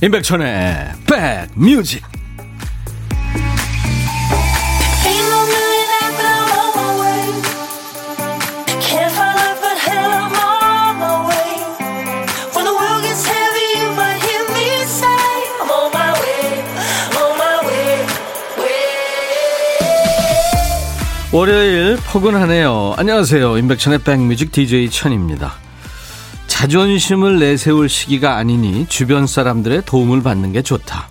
임백천의 백뮤직 월요일 포근하네요. 안녕하세요. 임백천의 백뮤직 DJ 천입니다. 자존심을 내세울 시기가 아니니 주변 사람들의 도움을 받는 게 좋다.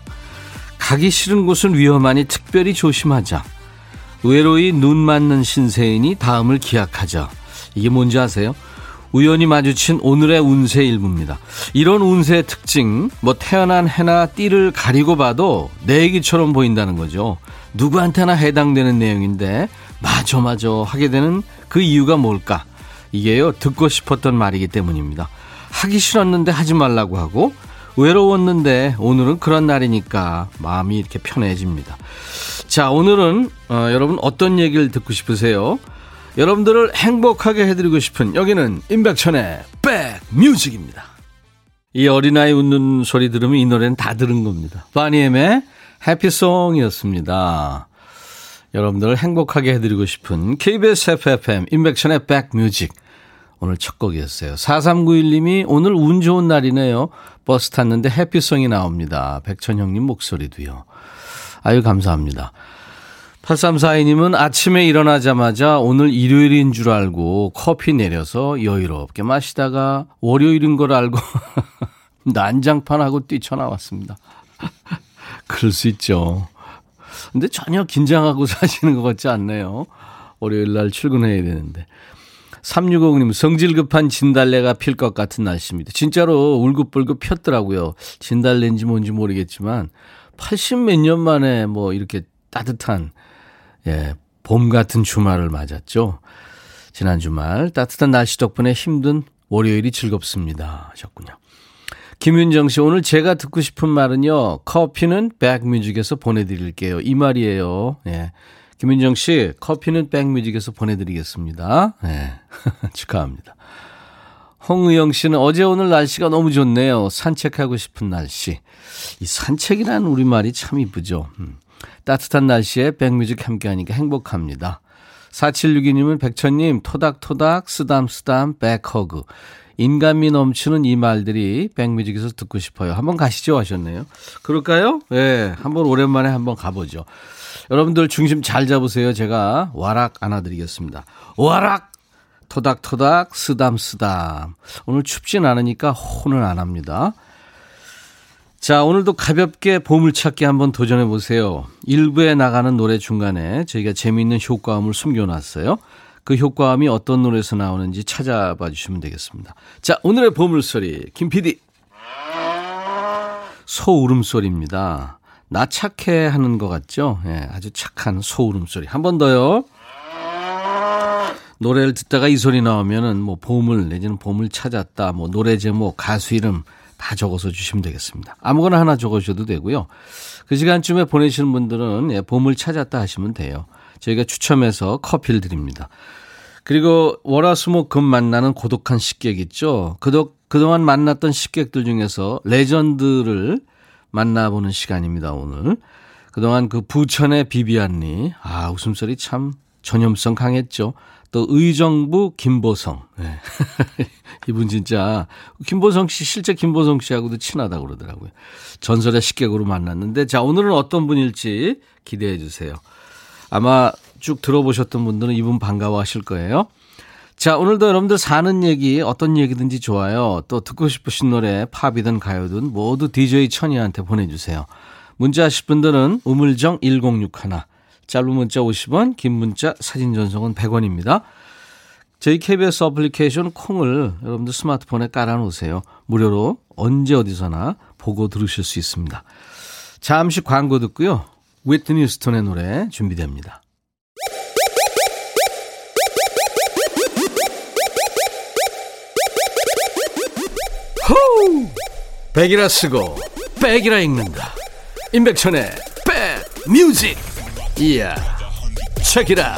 가기 싫은 곳은 위험하니 특별히 조심하자. 외로 이 눈 맞는 신세인이 다음을 기약하자. 이게 뭔지 아세요? 우연히 마주친 오늘의 운세 일부입니다. 이런 운세의 특징, 뭐 태어난 해나 띠를 가리고 봐도 내 얘기처럼 보인다는 거죠. 누구한테나 해당되는 내용인데 마저 마저 하게 되는 그 이유가 뭘까? 이게요, 듣고 싶었던 말이기 때문입니다. 하기 싫었는데 하지 말라고 하고, 외로웠는데 오늘은 그런 날이니까 마음이 이렇게 편해집니다. 자, 오늘은 어, 여러분 어떤 얘기를 듣고 싶으세요? 여러분들을 행복하게 해드리고 싶은 여기는 임백천의 백뮤직입니다. 이 어린아이 웃는 소리 들으면 이 노래는 다 들은 겁니다. 바니엠의 해피송이었습니다. 여러분들을 행복하게 해드리고 싶은 KBS FFM 인백션의 백뮤직 오늘 첫 곡이었어요. 4391님이 오늘 운 좋은 날이네요. 버스 탔는데 해피송이 나옵니다. 백천형님 목소리도요. 아유 감사합니다. 8342님은 아침에 일어나자마자 오늘 일요일인 줄 알고 커피 내려서 여유롭게 마시다가 월요일인 걸 알고 난장판하고 뛰쳐나왔습니다. 그럴 수 있죠. 근데 전혀 긴장하고 사시는 것 같지 않네요. 월요일 날 출근해야 되는데. 3650님, 성질 급한 진달래가 필 것 같은 날씨입니다. 진짜로 울긋불긋 폈더라고요. 진달래인지 뭔지 모르겠지만, 80 몇 년 만에 뭐 이렇게 따뜻한, 예, 봄 같은 주말을 맞았죠. 지난 주말, 따뜻한 날씨 덕분에 힘든 월요일이 즐겁습니다. 하셨군요. 김윤정 씨, 오늘 제가 듣고 싶은 말은요, 커피는 백뮤직에서 보내드릴게요. 이 말이에요. 예. 김윤정 씨, 커피는 백뮤직에서 보내드리겠습니다. 예. 축하합니다. 홍의영 씨는 어제 오늘 날씨가 너무 좋네요. 산책하고 싶은 날씨. 이 산책이라는 우리말이 참 이쁘죠. 음. 따뜻한 날씨에 백뮤직 함께 하니까 행복합니다. 4762님은 백천님, 토닥토닥, 쓰담쓰담, back hug. 인간미 넘치는 이 말들이 백뮤직에서 듣고 싶어요. 한번 가시죠 하셨네요. 그럴까요? 예, 네, 한번 오랜만에 한번 가보죠. 여러분들 중심 잘 잡으세요. 제가 와락 안아드리겠습니다. 와락! 토닥토닥, 쓰담쓰담. 오늘 춥진 않으니까 혼은 안 합니다. 자, 오늘도 가볍게 보물찾기 한번 도전해 보세요. 일부에 나가는 노래 중간에 저희가 재미있는 효과음을 숨겨놨어요. 그 효과음이 어떤 노래에서 나오는지 찾아봐 주시면 되겠습니다. 자, 오늘의 보물소리, 김 PD. 소 울음소리입니다. 나 착해 하는 것 같죠? 예, 아주 착한 소 울음소리. 한 번 더요. 노래를 듣다가 이 소리 나오면은 뭐 보물 내지는 보물 찾았다, 뭐 노래 제목, 가수 이름 다 적어서 주시면 되겠습니다. 아무거나 하나 적으셔도 되고요. 그 시간쯤에 보내시는 분들은 예, 보물 찾았다 하시면 돼요. 저희가 추첨해서 커피를 드립니다. 그리고 월화수목금 만나는 고독한 식객 있죠. 그동안 만났던 식객들 중에서 레전드를 만나보는 시간입니다, 오늘. 그동안 그 부천의 비비안리, 아, 웃음소리 참 전염성 강했죠. 또 의정부 김보성. 네. 이분 진짜 김보성 씨 실제 김보성 씨하고도 친하다고 그러더라고요. 전설의 식객으로 만났는데 자 오늘은 어떤 분일지 기대해 주세요. 아마 쭉 들어보셨던 분들은 이분 반가워하실 거예요. 자, 오늘도 여러분들 사는 얘기, 어떤 얘기든지 좋아요. 또 듣고 싶으신 노래, 팝이든 가요든 모두 DJ 천이한테 보내주세요. 문자 하실 분들은 우물정 1061, 짧은 문자 50원, 긴 문자 사진 전송은 100원입니다. 저희 KBS 어플리케이션 콩을 여러분들 스마트폰에 깔아놓으세요. 무료로 언제 어디서나 보고 들으실 수 있습니다. 잠시 광고 듣고요. 휘트니 휴스턴의 노래 준비됩니다. 백이라 쓰고 백이라 읽는다. 임백천의 백 뮤직. 이야. check it out.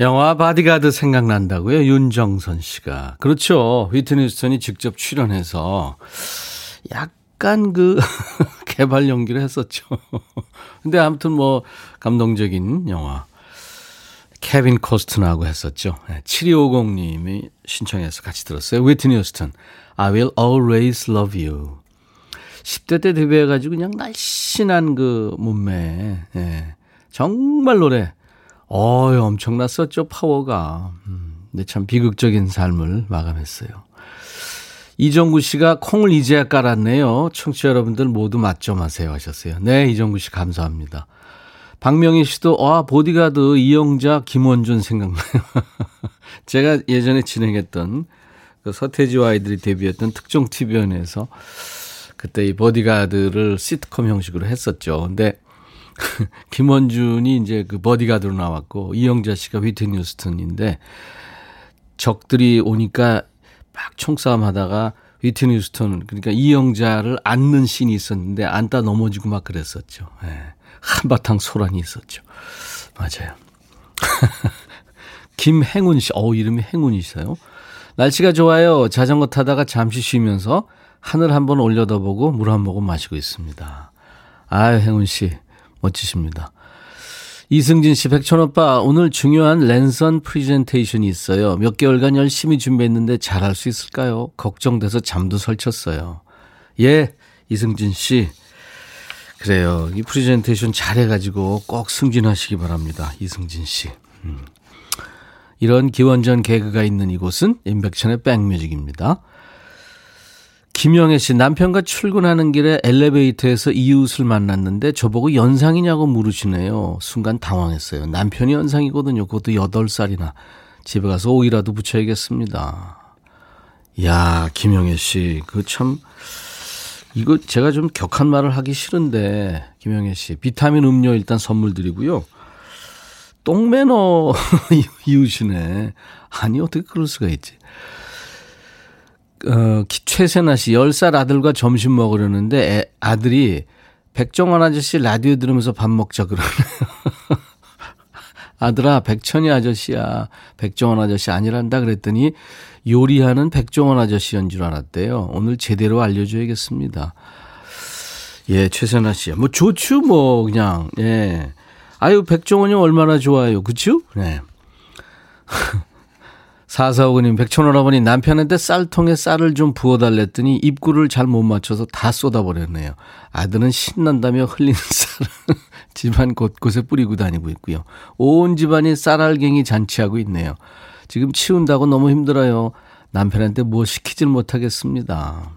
영화 바디가드 생각난다고요? 윤정선 씨가. 그렇죠. 휘트니 휴스턴이 직접 출연해서 약간 그 개발 연기를 했었죠. 근데 아무튼 뭐 감동적인 영화. 케빈 코스트나하고 했었죠. 7250님이 신청해서 같이 들었어요. 휘트니 휴스턴. I will always love you. 10대 때 데뷔해가지고 그냥 날씬한 그 몸매. 예. 정말 노래 어이, 엄청났었죠, 파워가. 음, 근데 참 비극적인 삶을 마감했어요. 이정구 씨가 콩을 이제야 깔았네요. 청취자 여러분들 모두 맛점하세요 하셨어요. 네, 이정구 씨 감사합니다. 박명희 씨도 와 보디가드 이영자 김원준 생각나요. 제가 예전에 진행했던 그 서태지와 아이들이 데뷔했던 특종 TV연에서 그때 이 보디가드를 시트콤 형식으로 했었죠. 근데 김원준이 이제 그 버디가드로 나왔고 이영자 씨가 휘트니 휴스턴인데 적들이 오니까 막 총싸움 하다가 휘트니 휴스턴 그러니까 이영자를 안는 씬이 있었는데 안다 넘어지고 막 그랬었죠. 네. 한바탕 소란이 있었죠. 맞아요. 김행운 씨, 어 이름이 행운이셔요. 날씨가 좋아요. 자전거 타다가 잠시 쉬면서 하늘 한번 올려다보고 물 한 모금 마시고 있습니다. 아유 행운 씨 멋지십니다. 이승진 씨, 백천 오빠, 오늘 중요한 랜선 프리젠테이션이 있어요. 몇 개월간 열심히 준비했는데 잘할 수 있을까요? 걱정돼서 잠도 설쳤어요. 예, 이승진 씨. 그래요. 이 프리젠테이션 잘해가지고 꼭 승진하시기 바랍니다. 이승진 씨. 음. 이런 기원전 개그가 있는 이곳은 임백천의 백뮤직입니다. 김영애 씨 남편과 출근하는 길에 엘리베이터에서 이웃을 만났는데 저보고 연상이냐고 물으시네요. 순간 당황했어요. 남편이 연상이거든요. 그것도 8살이나. 집에 가서 오이라도 붙여야겠습니다. 야, 김영애 씨. 그 참, 이거 제가 좀 격한 말을 하기 싫은데, 김영애 씨. 비타민 음료 일단 선물 드리고요. 똥매너 이웃이네. 아니, 어떻게 그럴 수가 있지. 어, 최세나 씨, 10살 아들과 점심 먹으려는데 애, 아들이 백종원 아저씨 라디오 들으면서 밥 먹자 그러네요. 아들아, 백천이 아저씨야. 백종원 아저씨 아니란다 그랬더니 요리하는 백종원 아저씨인 줄 알았대요. 오늘 제대로 알려줘야겠습니다. 예, 최세나 씨. 뭐 좋죠, 뭐, 그냥. 예. 아유, 백종원이 얼마나 좋아요. 그쵸? 네. 사사오그님, 백촌오라버니 남편한테 쌀통에 쌀을 좀 부어달랬더니 입구를 잘 못 맞춰서 다 쏟아버렸네요. 아들은 신난다며 흘린 쌀을 집안 곳곳에 뿌리고 다니고 있고요. 온 집안이 쌀알갱이 잔치하고 있네요. 지금 치운다고 너무 힘들어요. 남편한테 뭐 시키질 못하겠습니다.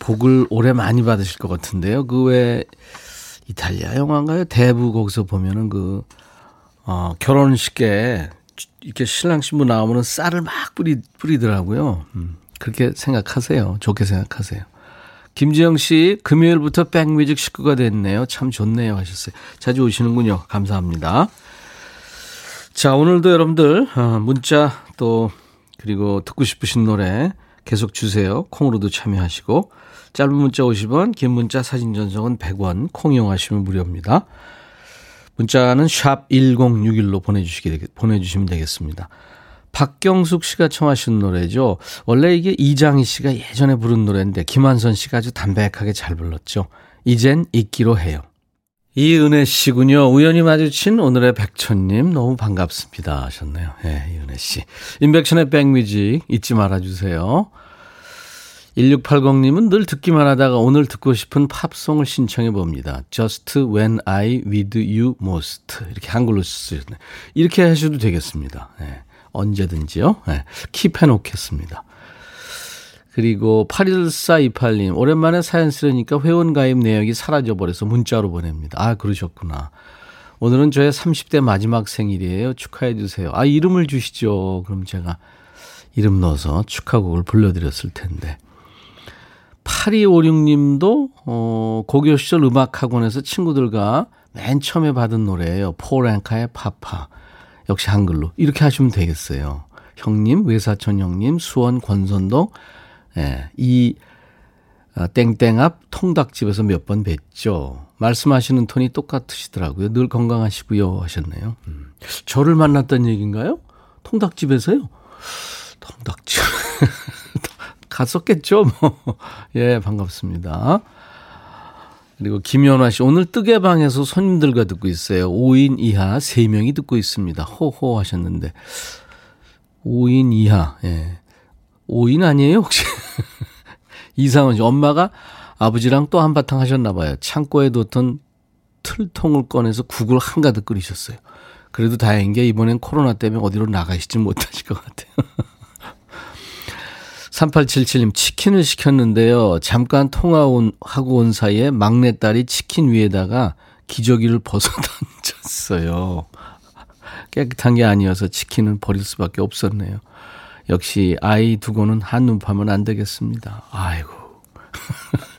복을 오래 많이 받으실 것 같은데요. 그외 이탈리아 영화인가요? 대부 거기서 보면은 그, 어, 결혼식에 이렇게 신랑 신부 나오면 쌀을 막 뿌리, 뿌리더라고요. 음, 그렇게 생각하세요. 좋게 생각하세요. 김지영 씨, 금요일부터 백뮤직 식구가 됐네요. 참 좋네요. 하셨어요. 자주 오시는군요. 감사합니다. 자, 오늘도 여러분들, 어, 문자 또, 그리고 듣고 싶으신 노래 계속 주세요. 콩으로도 참여하시고, 짧은 문자 50원, 긴 문자 사진 전송은 100원, 콩 이용하시면 무료입니다. 문자는 샵 1061로 보내주시게, 보내주시면 되겠습니다. 박경숙 씨가 청하신 노래죠. 원래 이게 이장희 씨가 예전에 부른 노래인데 김한선 씨가 아주 담백하게 잘 불렀죠. 이젠 잊기로 해요. 이은혜 씨군요. 우연히 마주친 오늘의 백천님 너무 반갑습니다 하셨네요. 예, 네, 이은혜 씨. 인백션의 백뮤직 잊지 말아주세요. 1680님은 늘 듣기만 하다가 오늘 듣고 싶은 팝송을 신청해 봅니다. Just when I with you most. 이렇게 한글로 쓰셨네. 이렇게 하셔도 되겠습니다. 네. 언제든지요. 네. 킵해 놓겠습니다. 그리고 81428님, 오랜만에 사연 쓰려니까 회원가입 내역이 사라져버려서 문자로 보냅니다. 아, 그러셨구나. 오늘은 저의 30대 마지막 생일이에요. 축하해 주세요. 아, 이름을 주시죠. 그럼 제가 이름 넣어서 축하곡을 불러드렸을 텐데. 8256님도, 어, 고교 시절 음악학원에서 친구들과 맨 처음에 받은 노래예요. 포랭카의 파파. 역시 한글로. 이렇게 하시면 되겠어요. 형님, 외사촌 형님, 수원 권선동, 예, 이, 아, 땡땡 앞 통닭집에서 몇 번 뵀죠. 말씀하시는 톤이 똑같으시더라고요. 늘 건강하시고요 하셨네요. 음. 저를 만났던 얘기인가요? 통닭집에서요? 통닭집. 갔었겠죠, 뭐. 예, 반갑습니다. 그리고 김연화 씨, 오늘 뜨개방에서 손님들과 듣고 있어요. 5인 이하 3명이 듣고 있습니다. 호호 하셨는데. 5인 이하, 예. 5인 아니에요, 혹시? 이상은 씨, 엄마가 아버지랑 또 한바탕 하셨나 봐요. 창고에 뒀던 틀통을 꺼내서 국을 한가득 끓이셨어요. 그래도 다행인 게 이번엔 코로나 때문에 어디로 나가시지 못하실 것 같아요. 3877님, 치킨을 시켰는데요. 잠깐 통화하고 온 사이에 막내딸이 치킨 위에다가 기저귀를 벗어 던졌어요. 깨끗한 게 아니어서 치킨은 버릴 수밖에 없었네요. 역시 아이 두고는 한눈 파면 안 되겠습니다. 아이고.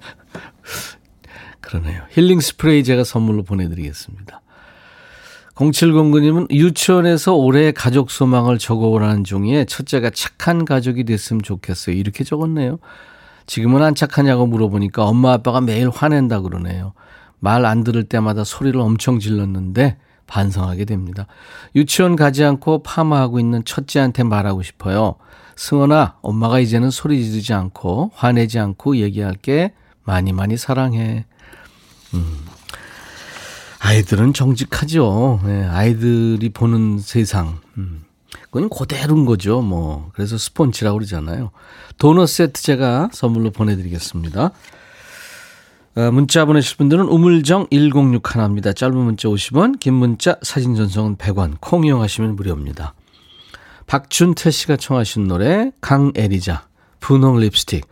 그러네요. 힐링 스프레이 제가 선물로 보내드리겠습니다. 0709님은 유치원에서 올해 가족 소망을 적어오라는 종이에 첫째가 착한 가족이 됐으면 좋겠어요. 이렇게 적었네요. 지금은 안 착하냐고 물어보니까 엄마 아빠가 매일 화낸다 그러네요. 말 안 들을 때마다 소리를 엄청 질렀는데 반성하게 됩니다. 유치원 가지 않고 파마하고 있는 첫째한테 말하고 싶어요. 승원아, 엄마가 이제는 소리 지르지 않고 화내지 않고 얘기할게. 많이 많이 사랑해. 음. 아이들은 정직하죠. 네, 아이들이 보는 세상. 음. 그건 그대로인 거죠. 뭐. 그래서 스폰치라고 그러잖아요. 도넛 세트 제가 선물로 보내드리겠습니다. 어, 문자 보내실 분들은 우물정 1061 입니다. 짧은 문자 50원, 긴 문자 사진 전송은 100원, 콩 이용하시면 무료입니다. 박준태 씨가 청하신 노래 강에리자, 분홍 립스틱,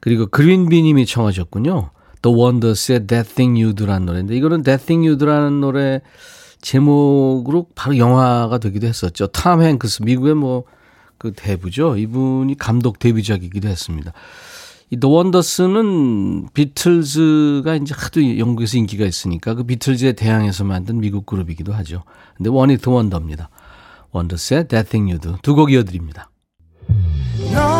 그리고 그린비 님이 청하셨군요. The Wonders의 That Thing You Do라는 노래인데 이거는 That Thing You Do라는 노래 제목으로 바로 영화가 되기도 했었죠. 탐 행크스 미국의 뭐 그 대부죠. 이분이 감독 데뷔작이기도 했습니다. 이 The Wonders는 비틀즈가 이제 하도 영국에서 인기가 있으니까 그 비틀즈에 대항해서 만든 미국 그룹이기도 하죠. 근데 더 원더입니다. 원더스의 That Thing You Do 두 곡 이어드립니다. 너의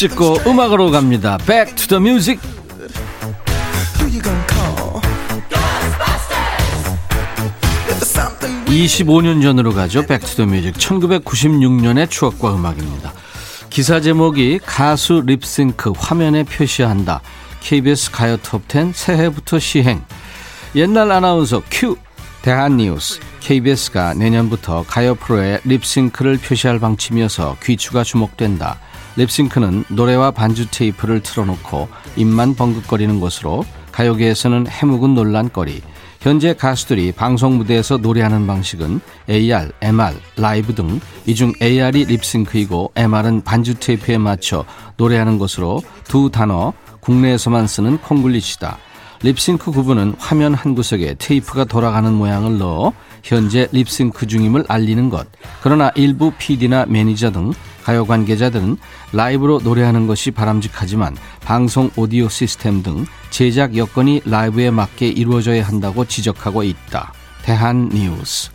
찍고 음악으로 갑니다. Back to the music. 25년 전으로 가죠. Back to the Music 1996년의 추억과 음악입니다. 기사 제목이 가수 립싱크 화면에 표시한다. KBS 가요 톱10 새해부터 시행. 옛날 아나운서 큐 대한뉴스 KBS가 내년부터 가요 프로에 립싱크를 표시할 방침이어서 귀추가 주목된다. 립싱크는 노래와 반주 테이프를 틀어놓고 입만 벙긋거리는 것으로 가요계에서는 해묵은 논란거리. 현재 가수들이 방송 무대에서 노래하는 방식은 AR, MR, 라이브 등 이 중 AR이 립싱크이고 MR은 반주 테이프에 맞춰 노래하는 것으로 두 단어 국내에서만 쓰는 콩글리시다. 립싱크 구분은 화면 한 구석에 테이프가 돌아가는 모양을 넣어 현재 립싱크 중임을 알리는 것. 그러나 일부 PD나 매니저 등 가요 관계자들은 라이브로 노래하는 것이 바람직하지만 방송 오디오 시스템 등 제작 여건이 라이브에 맞게 이루어져야 한다고 지적하고 있다. 대한 뉴스.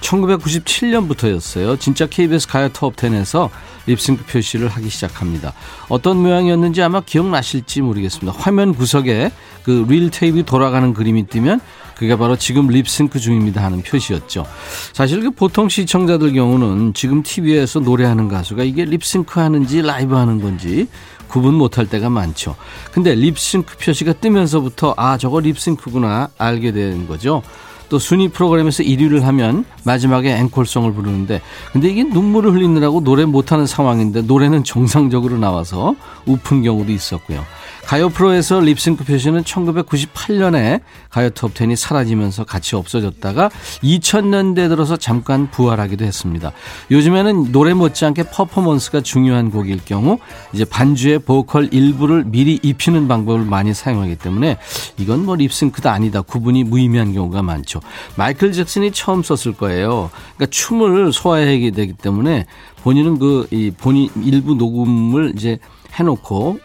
1997년부터였어요. 진짜 KBS 가요 톱10에서 립싱크 표시를 하기 시작합니다. 어떤 모양이었는지 아마 기억나실지 모르겠습니다. 화면 구석에 그 릴 테이프 돌아가는 그림이 뜨면 그게 바로 지금 립싱크 중입니다 하는 표시였죠. 사실 그 보통 시청자들 경우는 지금 TV에서 노래하는 가수가 이게 립싱크 하는지 라이브 하는 건지 구분 못할 때가 많죠. 근데 립싱크 표시가 뜨면서부터 아 저거 립싱크구나 알게 되는 거죠. 또 순위 프로그램에서 1위를 하면 마지막에 앵콜송을 부르는데 근데 이게 눈물을 흘리느라고 노래 못하는 상황인데 노래는 정상적으로 나와서 웃픈 경우도 있었고요. 가요 프로에서 립싱크 표시는 1998년에 가요 톱10이 사라지면서 같이 없어졌다가 2000년대 들어서 잠깐 부활하기도 했습니다. 요즘에는 노래 못지않게 퍼포먼스가 중요한 곡일 경우 이제 반주의 보컬 일부를 미리 입히는 방법을 많이 사용하기 때문에 이건 뭐 립싱크도 아니다 구분이 무의미한 경우가 많죠. 마이클 잭슨이 처음 썼을 거예요. 그러니까 춤을 소화하게 되기 때문에 본인은 그 이 본인 일부 녹음을 이제 해놓고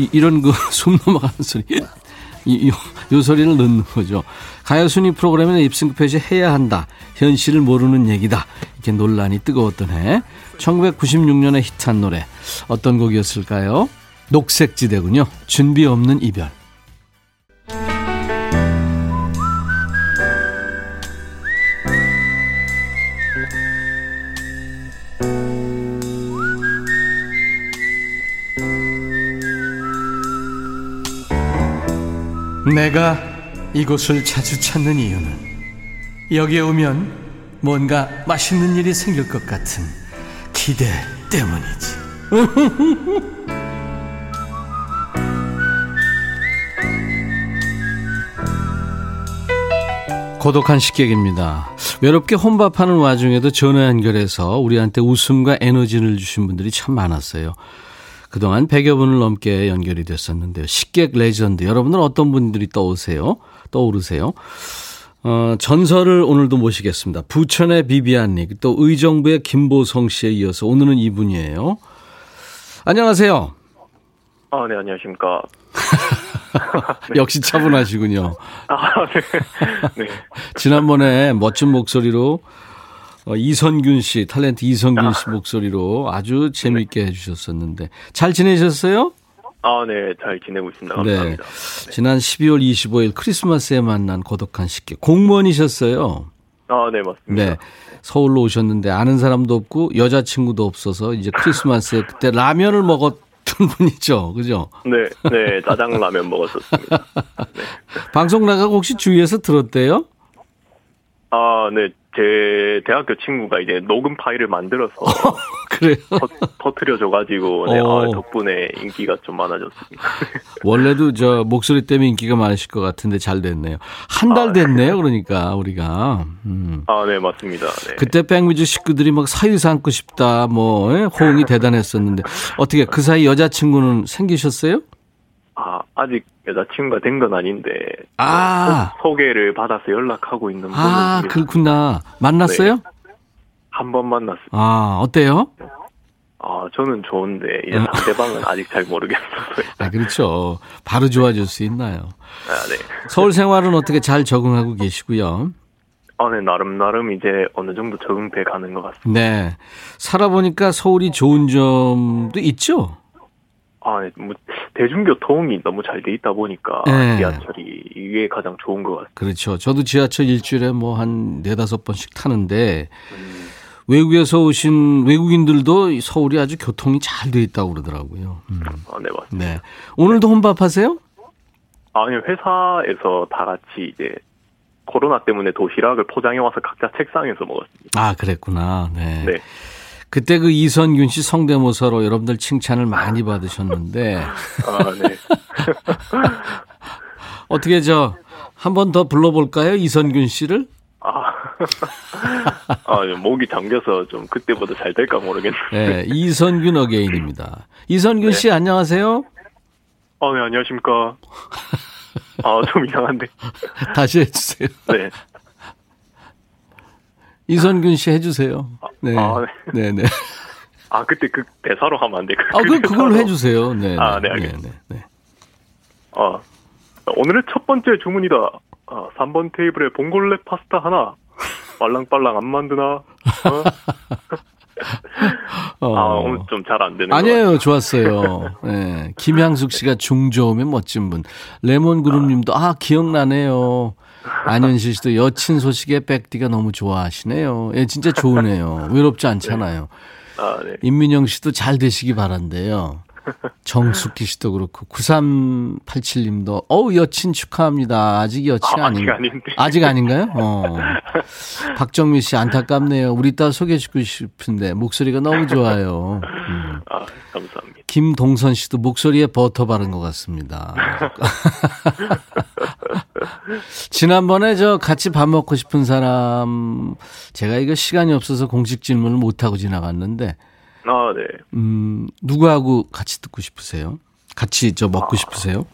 이, 이런 그 숨 넘어가는 소리. 이, 요, 요 소리를 넣는 거죠. 가요 순위 프로그램에는 입승급 표시 해야 한다. 현실을 모르는 얘기다. 이렇게 논란이 뜨거웠던 해. 1996년에 히트한 노래. 어떤 곡이었을까요? 녹색지대군요. 준비 없는 이별. 내가 이곳을 자주 찾는 이유는 여기에 오면 뭔가 맛있는 일이 생길 것 같은 기대 때문이지. 고독한 식객입니다. 외롭게 혼밥하는 와중에도 전화 연결해서 우리한테 웃음과 에너지를 주신 분들이 참 많았어요. 그동안 100여 분을 넘게 연결이 됐었는데요. 식객 레전드. 여러분들 어떤 분들이 떠오세요? 떠오르세요? 어, 전설을 오늘도 모시겠습니다. 부천의 비비안님, 또 의정부의 김보성 씨에 이어서 오늘은 이분이에요. 안녕하세요. 아, 네, 안녕하십니까. 역시 차분하시군요. 아, 네. 네. 지난번에 멋진 목소리로 어, 이선균 씨, 탤런트 이선균 씨 목소리로 아주 재미있게 해주셨었는데 잘 지내셨어요? 아, 네, 잘 지내고 있습니다. 감사합니다. 네. 지난 12월 25일 크리스마스에 만난 고독한 식객 공무원이셨어요. 아, 네, 맞습니다. 네. 서울로 오셨는데 아는 사람도 없고 여자친구도 없어서 이제 크리스마스에 그때 라면을 먹었던 분이죠. 그죠? 네, 네, 짜장 라면 먹었었습니다. 네. 방송 나가고 혹시 주위에서 들었대요? 아, 네. 제 대학교 친구가 이제 녹음 파일을 만들어서 그래요? 터, 트려 줘가지고 네, 아, 덕분에 인기가 좀 많아졌습니다. 원래도 저 목소리 때문에 인기가 많으실 것 같은데 잘 됐네요. 한달 아, 네. 됐네요, 그러니까 우리가. 음. 아, 네 맞습니다. 네. 그때 백뮤직 식구들이 막 사유 삼고 싶다, 뭐 예? 호응이 대단했었는데 어떻게 그 사이 여자 친구는 생기셨어요? 아, 아직 여자친구가 된 건 아닌데. 아. 소, 개를 받아서 연락하고 있는 아, 그렇구나. 만났어요? 네. 한번 만났어요. 아, 어때요? 아, 저는 좋은데, 이제 어. 상대방은 아직 잘 모르겠어요. 아, 그렇죠. 바로 좋아질 수 있나요? 아, 네. 서울 생활은 어떻게 잘 적응하고 계시고요? 아, 네, 나름, 나름 이제 어느 정도 적응돼 가는 것 같습니다. 네. 살아보니까 서울이 좋은 점도 있죠? 아, 뭐 대중교통이 너무 잘 돼 있다 보니까 네. 지하철이 이게 가장 좋은 것 같아요. 그렇죠. 저도 지하철 일주일에 뭐 한 네다섯 번씩 타는데 음. 외국에서 오신 외국인들도 서울이 아주 교통이 잘 돼 있다고 그러더라고요. 음. 아, 네, 맞습니다. 네. 오늘도 혼밥하세요? 아니, 회사에서 다 같이 이제 코로나 때문에 도시락을 포장해 와서 각자 책상에서 먹었습니다. 아, 그랬구나. 네. 네. 그때 그 이선균 씨 성대모사로 여러분들 칭찬을 많이 받으셨는데. 아, 네. 어떻게 저, 한 번 더 불러볼까요? 이선균 씨를? 아, 아 목이 잠겨서 좀 그때보다 잘 될까 모르겠네요. 네, 이선균 어게인입니다. 이선균 네. 씨 안녕하세요. 아, 네, 안녕하십니까. 아, 좀 이상한데. 다시 해주세요. 네. 이선균 씨 해주세요. 네. 아, 네. 네, 네. 아, 그때 그 대사로 하면 안 돼. 아, 그, 그걸 해주세요. 네. 아, 네, 네 알겠습니다. 네, 네, 네. 아, 오늘의 첫 번째 주문이다. 아, 3번 테이블에 봉골레 파스타 하나. 말랑빨랑 안 만드나? 어? 어. 아, 오늘 좀 잘 안 되는 아니에요. 좋았어요. 네. 김향숙 씨가 중저음의 멋진 분. 레몬 그룹 님도, 아, 기억나네요. 안현실 씨도 여친 소식에 백디가 너무 좋아하시네요. 예, 진짜 좋으네요. 외롭지 않잖아요. 아, 네. 임민영 씨도 잘 되시기 바란대요. 정숙기 씨도 그렇고 9387님도 어우 여친 축하합니다. 아직 여친 아, 아닌 아직 아닌데. 아직 아닌가요? 어. 박정미 씨 안타깝네요. 우리 딸 소개해주고 싶은데 목소리가 너무 좋아요. 음. 아, 감사합니다. 김동선 씨도 목소리에 버터 바른 것 같습니다. 지난번에 저 같이 밥 먹고 싶은 사람 제가 이거 시간이 없어서 공식 질문을 못 하고 지나갔는데 아, 네. 음, 누구하고 같이 듣고 싶으세요? 같이 저 먹고 싶으세요?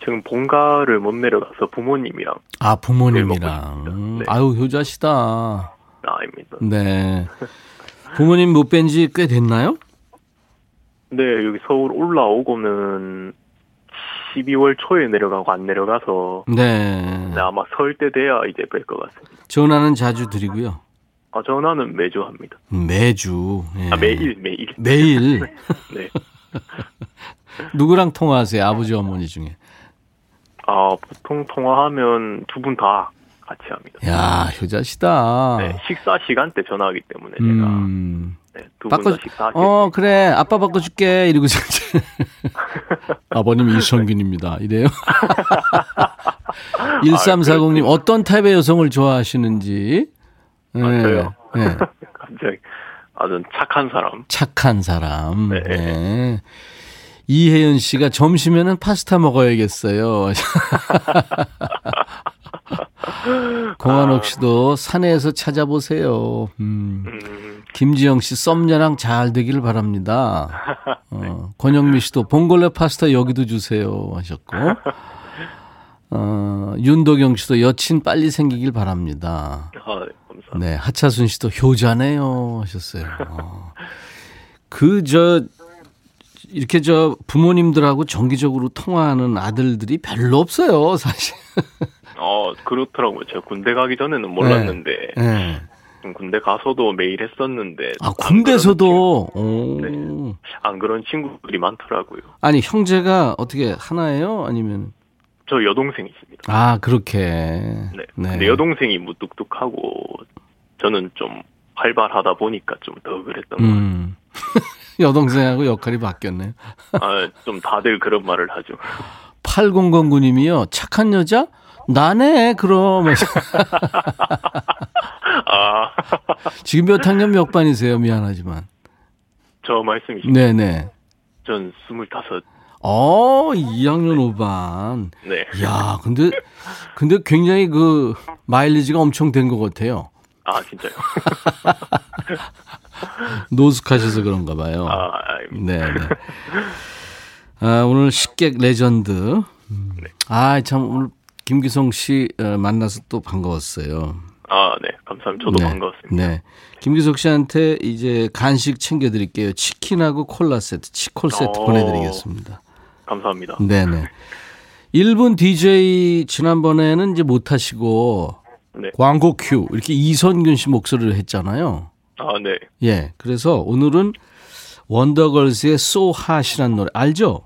지금 본가를 못 내려가서 부모님이랑 아, 부모님이랑. 네. 아유, 효자시다. 아닙니다. 네. 부모님 못 뵌 지 꽤 됐나요? 네, 여기 서울 올라오고는 12월 초에 내려가고 안 내려가서 네. 네, 아마 설 때 돼야 이제 뵐 것 같습니다. 전화는 자주 드리고요. 아, 전화는 매주 합니다. 매주. 예. 아, 매일, 매일. 매일. 네. 누구랑 통화하세요? 아버지, 어머니 중에. 아, 보통 통화하면 두 분 다 같이 합니다. 야, 효자시다. 네, 식사 시간 때 전화하기 때문에 제가 아. 음. 네, 바꿔, 다 식사하실 어, 그래. 아빠 바꿔줄게. 이러고. 아버님 이성균입니다. 이래요. 1340님, 어떤 타입의 여성을 좋아하시는지. 네. 아, 저요? 네. 갑자기 아주 착한 사람. 착한 사람. 네. 네. 이혜연 씨가 점심에는 파스타 먹어야겠어요. 공한옥 씨도 산에서 찾아보세요. 음. 음, 김지영 씨 썸녀랑 잘 되기를 바랍니다. 어, 권영미 씨도 봉골레 파스타 여기도 주세요 하셨고 어, 윤도경 씨도 여친 빨리 생기길 바랍니다. 아, 네, 감사합니다. 네, 하차순 씨도 효자네요 하셨어요. 어. 그저 이렇게 저 부모님들하고 정기적으로 통화하는 아들들이 별로 없어요, 사실. 어, 그렇더라고요. 제가 군대 가기 전에는 몰랐는데 네. 좀 군대 가서도 매일 했었는데 아, 안 군대에서도 오. 네. 안 그런 친구들이 많더라고요. 아니 형제가 어떻게 하나예요? 아니면 저 여동생 있습니다. 아 그렇게 네. 근데 여동생이 무뚝뚝하고 저는 좀 활발하다 보니까 좀 더 그랬던 것 같아요. 음. 여동생하고 역할이 바뀌었네요. 아, 좀 다들 그런 말을 하죠. 8009님이요. 착한 여자? 나네, 그럼. 아, 지금 몇 학년 몇 반이세요? 미안하지만. 저 말씀이시죠? 네네. 전 스물다섯. 어, 2학년 5반. 네. 야 근데, 근데 굉장히 그, 마일리지가 엄청 된 것 같아요. 아, 진짜요? 노숙하셔서 그런가 봐요. 아. 네, 네. 아, 오늘 식객 레전드. 음. 아, 참, 오늘 김기성 씨 어, 만나서 또 반가웠어요. 아, 네. 감사합니다. 저도 네, 반가웠습니다. 네. 김기석 씨한테 이제 간식 챙겨드릴게요. 치킨하고 콜라 세트, 치콜 세트 오. 보내드리겠습니다. 감사합니다. 네네. 1분 DJ 지난번에는 이제 못 하시고 네. 광고 큐 이렇게 이선균 씨 목소리를 했잖아요. 아, 네. 예. 그래서 오늘은 원더걸스의 So Hot이라는 노래 알죠?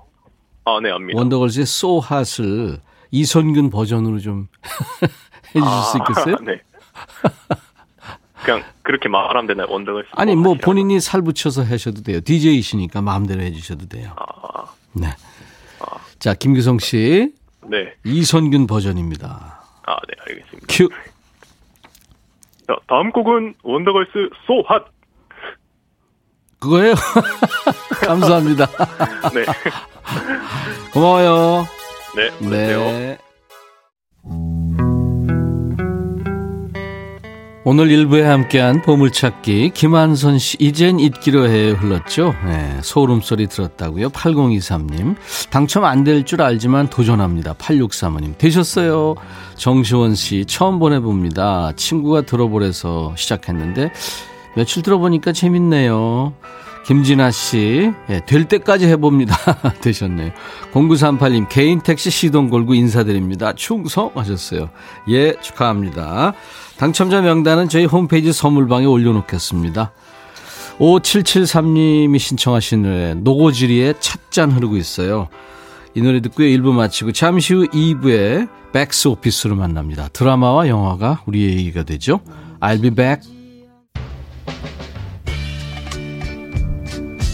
아, 네, 압니다. 원더걸스의 So Hot을 이선균 버전으로 좀 해주실 수 있겠어요? 아, 네. 그냥 그렇게 말하면 되나요? 원더걸스. 아니 뭐. 본인이 살 붙여서 하셔도 돼요. DJ이시니까 마음대로 해주셔도 돼요. 아, 네. 자 김규성 씨 네. 이선균 버전입니다. 아, 네, 알겠습니다. 큐. 자, 다음 곡은 원더걸스 So Hot. 그거예요. 감사합니다. 네. 고마워요. 네. 네. 오늘 일부에 함께한 보물찾기 김한선 씨 이젠 잊기로 해 흘렀죠. 네, 소름 소리 들었다고요. 8023님 당첨 안 될 줄 알지만 도전합니다. 8635님 되셨어요. 정시원 씨 처음 보내봅니다. 친구가 들어보래서 시작했는데 며칠 들어보니까 재밌네요. 김진아 씨, 예, 될 때까지 해봅니다. 되셨네요. 0938님, 개인 택시 시동 걸고 인사드립니다. 충성하셨어요. 예, 축하합니다. 당첨자 명단은 저희 홈페이지 선물방에 올려놓겠습니다. 5773님이 신청하신 노래, 노고지리의 찻잔 흐르고 있어요. 이 노래 듣고요. 1부 마치고 잠시 후 2부에 백스 오피스로 만납니다. 드라마와 영화가 우리의 얘기가 되죠. I'll be back.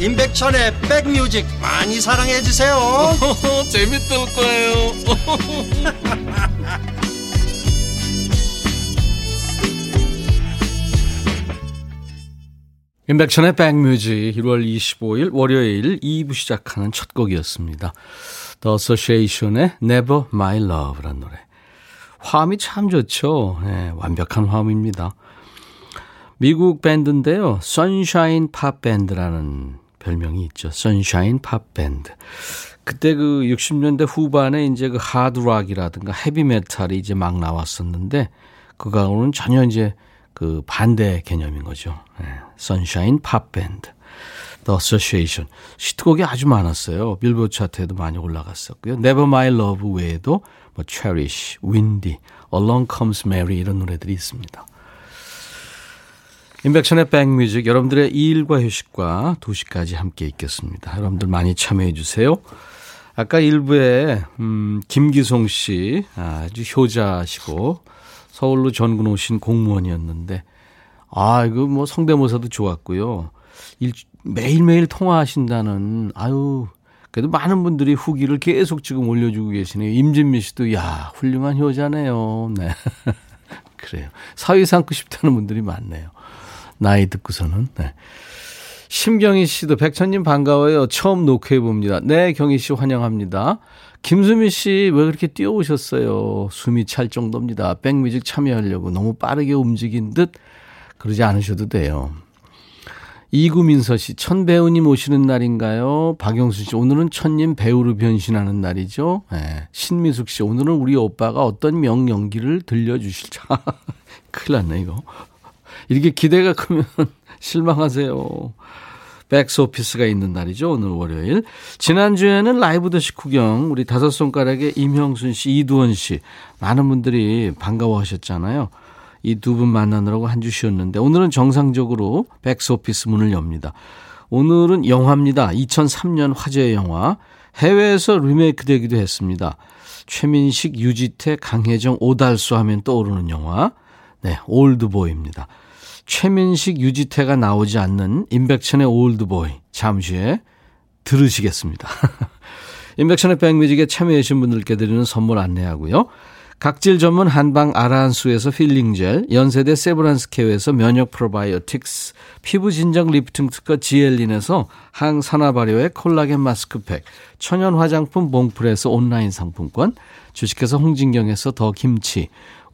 임백천의 백뮤직 많이 사랑해 주세요 재밌을 거예요 임백천의 백뮤직 1월 25일 월요일 2부 시작하는 첫 곡이었습니다. The Association의 Never My Love라는 노래. 화음이 참 좋죠. 네, 완벽한 화음입니다. 미국 밴드인데요. 선샤인 팝 밴드라는 별명이 있죠. sunshine 팝 밴드. 그때 그 60년대 후반에 이제 그 하드락이라든가 헤비메탈이 이제 막 나왔었는데 그거하고는 전혀 이제 그 반대 개념인 거죠. 네. sunshine 팝 밴드. The Association. 히트곡이 아주 많았어요. 빌보드 차트에도 많이 올라갔었고요. Never My Love 외에도 뭐 Cherish, Windy, Along Comes Mary 이런 노래들이 있습니다. 인백션의 백뮤직 여러분들의 일과 휴식과 2시까지 함께 있겠습니다. 여러분들 많이 참여해 주세요. 아까 일부에 음, 김기송 씨 아주 효자시고 서울로 전군 오신 공무원이었는데 아 이거 뭐 성대모사도 좋았고요. 일, 매일매일 통화하신다는 아유 그래도 많은 분들이 후기를 계속 지금 올려주고 계시네요. 임진미 씨도 야 훌륭한 효자네요. 네 그래요. 사위 삼고 싶다는 분들이 많네요. 나이 듣고서는. 네. 심경희 씨도 백천님 반가워요. 처음 녹화해 봅니다. 네, 경희 씨 환영합니다. 김수미 씨 왜 그렇게 뛰어오셨어요? 숨이 찰 정도입니다. 백뮤직 참여하려고 너무 빠르게 움직인 듯 그러지 않으셔도 돼요. 이구민서 씨, 천 배우님 오시는 날인가요? 박영수 씨, 오늘은 천님 배우로 변신하는 날이죠. 네. 신미숙 씨, 오늘은 우리 오빠가 어떤 명연기를 들려주실지. 큰일 났네, 이거. 이렇게 기대가 크면 실망하세요. 백스 오피스가 있는 날이죠. 오늘 월요일. 지난주에는 라이브 더시 구경 우리 다섯 손가락의 임형순 씨, 이두헌 씨 많은 분들이 반가워하셨잖아요. 이 두 분 만나느라고 한 주 쉬었는데 오늘은 정상적으로 백스 오피스 문을 엽니다. 오늘은 영화입니다. 2003년 화제의 영화. 해외에서 리메이크 되기도 했습니다. 최민식, 유지태, 강혜정, 오달수 하면 떠오르는 영화. 네, 올드보이입니다. 최민식, 유지태가 나오지 않는 임백천의 올드보이 잠시 후에 들으시겠습니다. 임백천의 백뮤직에 참여해주신 분들께 드리는 선물 안내하고요. 각질 전문 한방 아라한수에서 필링젤, 연세대 세브란스케어에서 면역 프로바이오틱스, 피부 진정 리프팅 특허 지엘린에서 항산화 발효의 콜라겐 마스크팩, 천연 화장품 봉풀에서 온라인 상품권, 주식회사 홍진경에서 더 김치,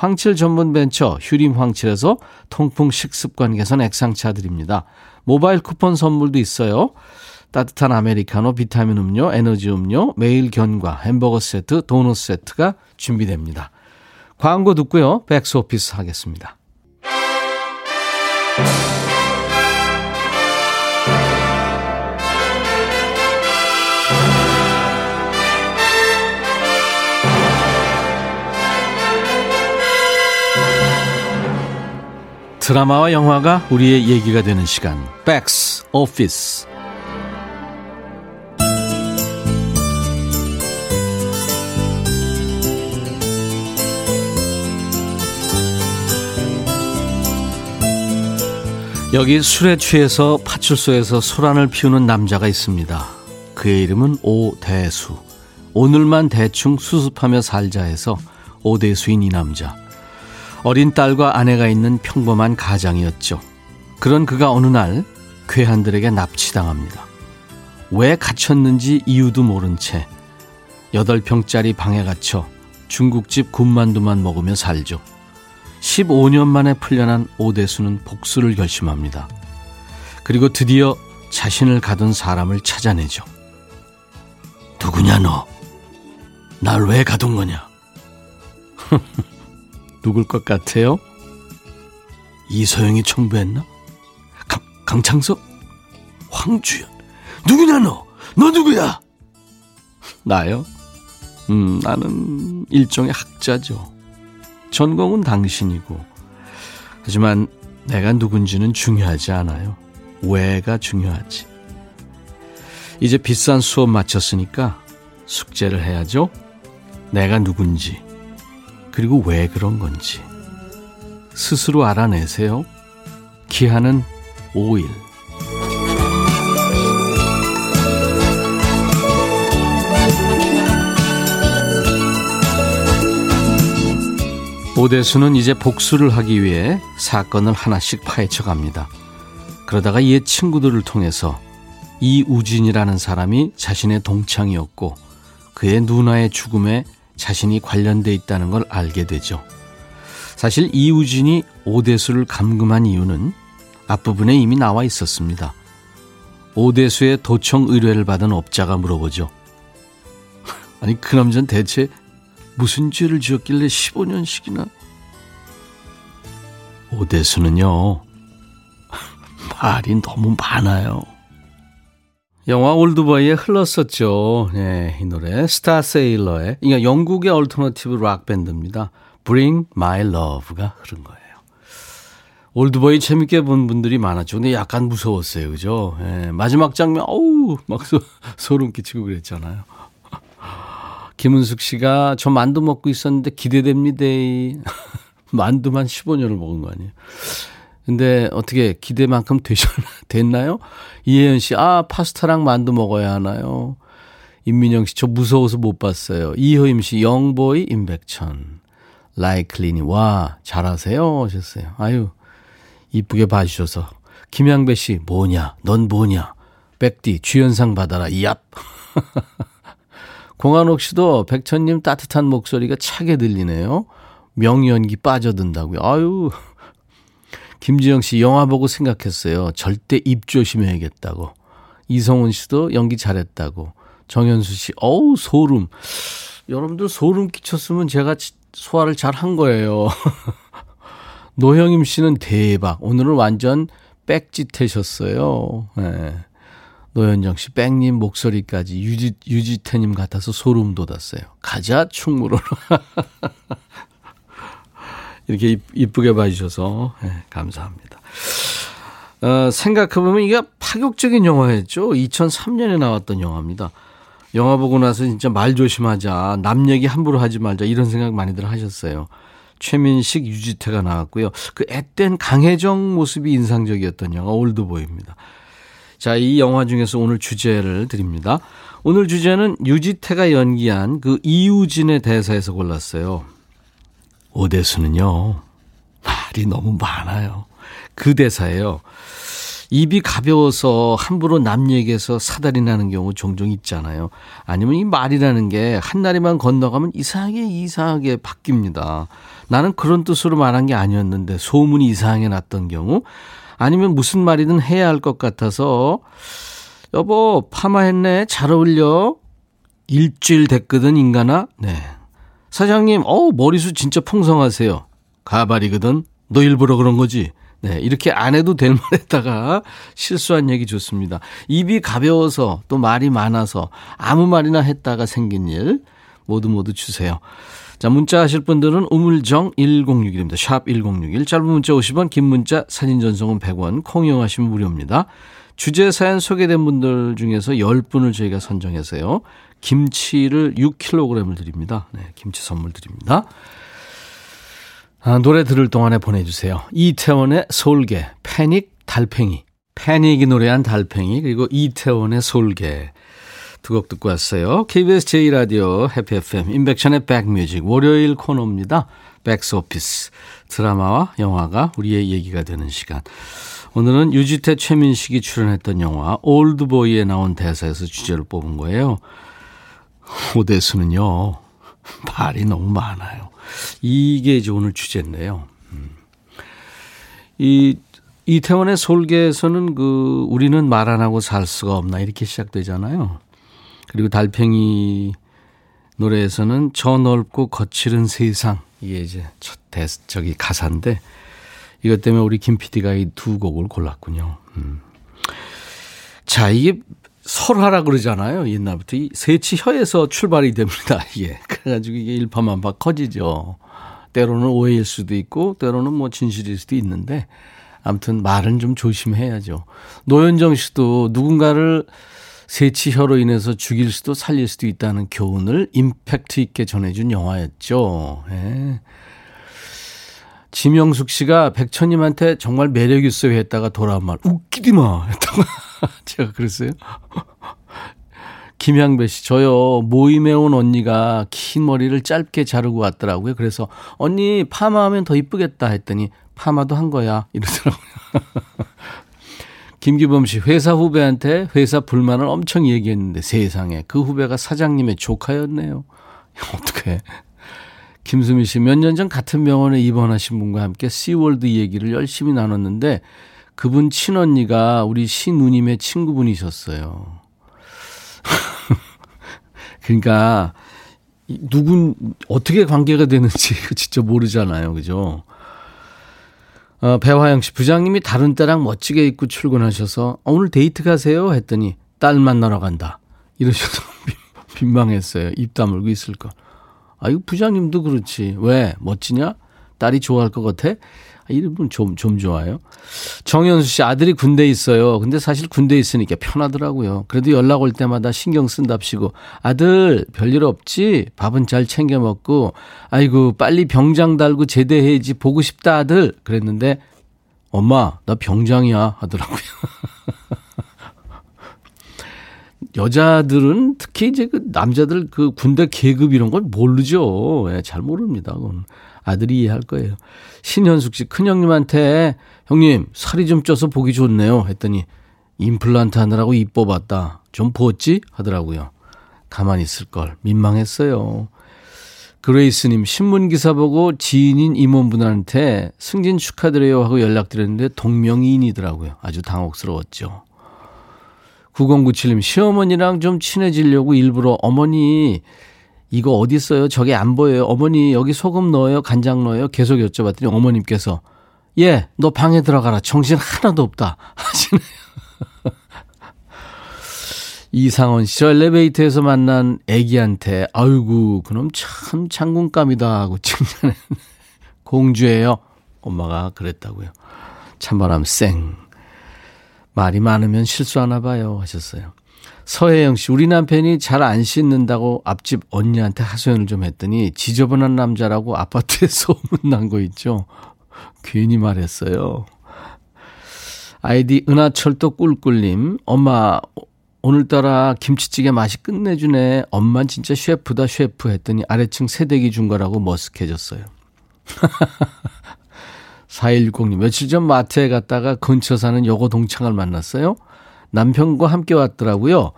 황칠 전문 벤처 휴림 황칠에서 통풍 식습관 개선 액상차 드립니다. 모바일 쿠폰 선물도 있어요. 따뜻한 아메리카노, 비타민 음료, 에너지 음료, 매일 견과, 햄버거 세트, 도넛 세트가 준비됩니다. 광고 듣고요. 백스 오피스 하겠습니다. 드라마와 영화가 우리의 얘기가 되는 시간. 백스 오피스. 여기 술에 취해서 파출소에서 소란을 피우는 남자가 있습니다. 그의 이름은 오대수. 오늘만 대충 수습하며 살자 해서 오대수인 이 남자. 어린 딸과 아내가 있는 평범한 가장이었죠. 그런 그가 어느 날 괴한들에게 납치당합니다. 왜 갇혔는지 이유도 모른 채 여덟 평짜리 방에 갇혀 중국집 군만두만 먹으며 살죠. 15년 만에 풀려난 오대수는 복수를 결심합니다. 그리고 드디어 자신을 가둔 사람을 찾아내죠. 누구냐 너? 날 왜 가둔 거냐? 누굴 것 같아요? 이서영이 청부했나? 강, 강창석? 황주연? 누구냐 너? 너 누구야? 나요? 음, 나는 일종의 학자죠. 전공은 당신이고. 하지만 내가 누군지는 중요하지 않아요. 왜가 중요하지. 이제 비싼 수업 마쳤으니까 숙제를 해야죠. 내가 누군지, 그리고 왜 그런 건지. 스스로 알아내세요. 기한은 5일. 오대수는 이제 복수를 하기 위해 사건을 하나씩 파헤쳐 갑니다. 그러다가 옛 친구들을 통해서 이우진이라는 사람이 자신의 동창이었고 그의 누나의 죽음에 자신이 관련돼 있다는 걸 알게 되죠. 사실 이우진이 오대수를 감금한 이유는 앞부분에 이미 나와 있었습니다. 오대수의 도청 의뢰를 받은 업자가 물어보죠. 아니 그 남자는 대체 무슨 죄를 지었길래 15년씩이나 오대수는요 말이 너무 많아요. 영화 올드보이에 흘렀었죠. 네, 이 노래 Starsailor의 그러니까 영국의 얼터너티브 락 밴드입니다. Bring My Love가 흐른 거예요. 올드보이 재밌게 본 분들이 많았죠. 근데 약간 무서웠어요. 그죠? 네, 마지막 장면 어우 막 소, 소름 끼치고 그랬잖아요. 김은숙 씨가 저 만두 먹고 있었는데 기대됩니다. 만두만 15년을 먹은 거 아니에요. 근데 어떻게 기대만큼 되셨, 됐나요? 이혜연 씨, 아, 파스타랑 만두 먹어야 하나요? 임민영 씨, 저 무서워서 못 봤어요. 이효임 씨, 영보이 임백천. 라이클리니, 와, 잘하세요. 하셨어요. 아유, 이쁘게 봐주셔서. 김양배 씨, 뭐냐? 넌 뭐냐? 백디, 주연상 받아라. 얍. 공한옥 씨도 백천님 따뜻한 목소리가 차게 들리네요. 명연기 빠져든다고요. 아유, 김지영 씨 영화 보고 생각했어요. 절대 입 조심해야겠다고. 이성훈 씨도 연기 잘했다고. 정현수 씨, 어우, 소름. 여러분들 소름 끼쳤으면 제가 소화를 잘 한 거예요. 노형임 씨는 대박. 오늘은 완전 빽짓하셨어요. 네. 노현정 씨, 빽님 목소리까지 유지, 유지태님 같아서 소름 돋았어요. 가자, 충무로로. 이렇게 이쁘게 봐주셔서 네, 감사합니다. 어, 생각해보면 이게 파격적인 영화였죠. 2003년에 나왔던 영화입니다. 영화 보고 나서 진짜 말 조심하자. 남 얘기 함부로 하지 말자. 이런 생각 많이들 하셨어요. 최민식, 유지태가 나왔고요. 그 앳된 강혜정 모습이 인상적이었던 영화 올드보이입니다. 자, 이 영화 중에서 오늘 주제를 드립니다. 오늘 주제는 유지태가 연기한 그 이우진의 대사에서 골랐어요. 오대수는요, 말이 너무 많아요. 그 대사예요. 입이 가벼워서 함부로 남 얘기해서 사달이 나는 경우 종종 있잖아요. 아니면 이 말이라는 게 한나리만 건너가면 이상하게 이상하게 바뀝니다. 나는 그런 뜻으로 말한 게 아니었는데 소문이 이상하게 났던 경우 아니면 무슨 말이든 해야 할 것 같아서 여보 파마했네 잘 어울려 일주일 됐거든 인간아 네 사장님, 어우, 머리숱 진짜 풍성하세요. 가발이거든. 너 일부러 그런 거지? 네, 이렇게 안 해도 될 말에다가 실수한 얘기 좋습니다. 입이 가벼워서 또 말이 많아서 아무 말이나 했다가 생긴 일 모두 모두 주세요. 자, 문자 하실 분들은 우물정 1061입니다. 샵 1061. 짧은 문자 50원, 긴 문자 사진 전송은 100원, 콩 이용하시면 무료입니다. 주제 사연 소개된 분들 중에서 10분을 저희가 선정해서요. 김치를 6kg을 드립니다. 네, 김치 선물 드립니다. 아, 노래 들을 동안에 보내주세요. 이태원의 솔개, 패닉, 달팽이. 패닉이 노래한 달팽이, 그리고 이태원의 솔개. 두 곡 듣고 왔어요. KBS 제2라디오 해피 FM, 인백션의 백뮤직, 월요일 코너입니다. 백스오피스. 드라마와 영화가 우리의 얘기가 되는 시간. 오늘은 유지태 최민식이 출연했던 영화 올드보이에 나온 대사에서 주제를 뽑은 거예요. 오대수는요, 말이 너무 많아요. 이게 이제 오늘 주제인데요. 음. 이 이태원의 솔개에서는 그 우리는 말 안 하고 살 수가 없나 이렇게 시작되잖아요. 그리고 달팽이 노래에서는 저 넓고 거칠은 세상 이게 이제 첫 대, 저기 가사인데 이것 때문에 우리 김 PD가 이 두 곡을 골랐군요. 음. 자, 이게 설화라 그러잖아요. 옛날부터 이 세치혀에서 출발이 됩니다. 이게 그래가지고 이게 일파만파 커지죠. 때로는 오해일 수도 있고 때로는 뭐 진실일 수도 있는데 아무튼 말은 좀 조심해야죠. 노현정 씨도 누군가를 세치혀로 인해서 죽일 수도 살릴 수도 있다는 교훈을 임팩트 있게 전해준 영화였죠. 예. 지명숙 씨가 백천님한테 정말 매력 있어요 했다가 돌아온 말 웃기디 마 했다가 제가 그랬어요. 김향배 씨, 저요, 모임에 온 언니가 긴 머리를 짧게 자르고 왔더라고요. 그래서, 언니, 파마하면 더 이쁘겠다 했더니, 파마도 한 거야. 이러더라고요. 김기범 씨, 회사 후배한테 회사 불만을 엄청 얘기했는데 세상에 그 후배가 사장님의 조카였네요. 어떻게? 김수미 씨, 몇 년 전 같은 병원에 입원하신 분과 함께 씨월드 얘기를 열심히 나눴는데 그분 친언니가 우리 시누님의 친구분이셨어요. 그러니까 누군 어떻게 관계가 되는지 진짜 모르잖아요. 그죠? 어, 배화영 씨 부장님이 다른 때랑 멋지게 입고 출근하셔서 어, 오늘 데이트 가세요 했더니 딸 만나러 간다. 이러셔서 민망했어요. 입 다물고 있을 거. 아이고 부장님도 그렇지. 왜 멋지냐? 딸이 좋아할 것 같아? 이름은 좀, 좀 좋아요. 정현수 씨 아들이 군대 있어요. 근데 사실 군대 있으니까 편하더라고요. 그래도 연락 올 때마다 신경 쓴답시고 아들 별일 없지? 밥은 잘 챙겨 먹고 아이고 빨리 병장 달고 제대해야지 보고 싶다 아들. 그랬는데 엄마 나 병장이야 하더라고요. 여자들은 특히 이제 그 남자들 그 군대 계급 이런 걸 모르죠. 예, 잘 모릅니다. 그건. 아들이 이해할 거예요. 신현숙 씨, 큰형님한테 형님, 살이 좀 쪄서 보기 좋네요. 했더니 임플란트 하느라고 입 뽑았다. 좀 부었지? 하더라고요. 가만히 있을 걸. 민망했어요. 그레이스님, 신문기사 보고 지인인 임원분한테 승진 축하드려요 하고 연락드렸는데 동명이인이더라고요. 아주 당혹스러웠죠. 9097님, 시어머니랑 좀 친해지려고 일부러 어머니 이거 어디 있어요? 저게 안 보여요. 어머니 여기 소금 넣어요? 간장 넣어요? 계속 여쭤봤더니 어머님께서 예, 너 방에 들어가라. 정신 하나도 없다. 하시네요. 이상원 씨, 저 엘리베이터에서 만난 애기한테 아이고 그놈 참 장군감이다 하고 칭찬했 공주예요. 엄마가 그랬다고요. 찬바람 쌩. 말이 많으면 실수하나 봐요 하셨어요. 서혜영 씨, 우리 남편이 잘 안 씻는다고 앞집 언니한테 하소연을 좀 했더니 지저분한 남자라고 아파트에 소문난 거 있죠. 괜히 말했어요. 아이디 은하철도 꿀꿀님, 엄마, 오늘따라 김치찌개 맛이 끝내주네. 엄만 진짜 셰프다, 셰프 했더니 아래층 세대기 준 거라고 머쓱해졌어요. 4160님, 며칠 전 마트에 갔다가 근처 사는 여고 동창을 만났어요. 남편과 함께 왔더라고요.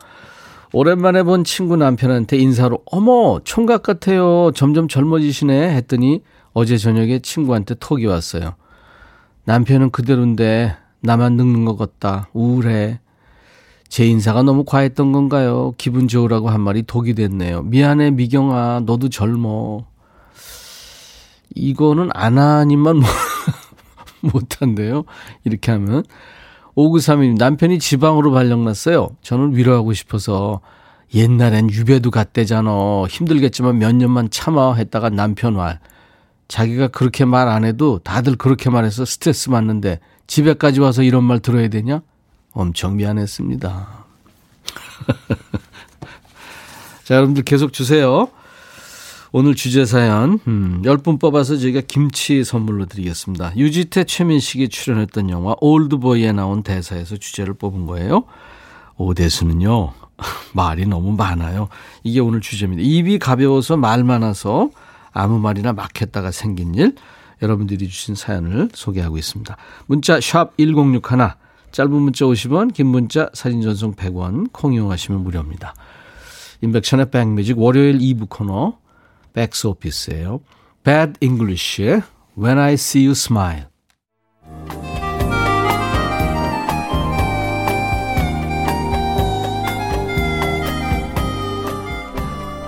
오랜만에 본 친구 남편한테 인사로 어머 총각 같아요. 점점 젊어지시네 했더니 어제 저녁에 친구한테 톡이 왔어요. 남편은 그대로인데 나만 늙는 것 같다. 우울해. 제 인사가 너무 과했던 건가요? 기분 좋으라고 한 말이 독이 됐네요. 미안해 미경아 너도 젊어. 이거는 아나님만 못한대요. 이렇게 하면 5931님, 남편이 지방으로 발령났어요. 저는 위로하고 싶어서 옛날엔 유배도 갔대잖아. 힘들겠지만 몇 년만 참아 했다가 남편 말. 자기가 그렇게 말 안 해도 다들 그렇게 말해서 스트레스 받는데 집에까지 와서 이런 말 들어야 되냐? 엄청 미안했습니다. 자, 여러분들 계속 주세요. 오늘 주제 사연 음, 10분 뽑아서 저희가 김치 선물로 드리겠습니다. 유지태 최민식이 출연했던 영화 올드보이에 나온 대사에서 주제를 뽑은 거예요. 오대수는요. 말이 너무 많아요. 이게 오늘 주제입니다. 입이 가벼워서 말 많아서 아무 말이나 막 했다가 생긴 일 여러분들이 주신 사연을 소개하고 있습니다. 문자 샵 1061, 짧은 문자 50원, 긴 문자 사진 전송 100원, 콩 이용하시면 무료입니다. 인백션의 백뮤직 월요일 2부 코너 백스 오피스예요. Bad English의 When I See You Smile.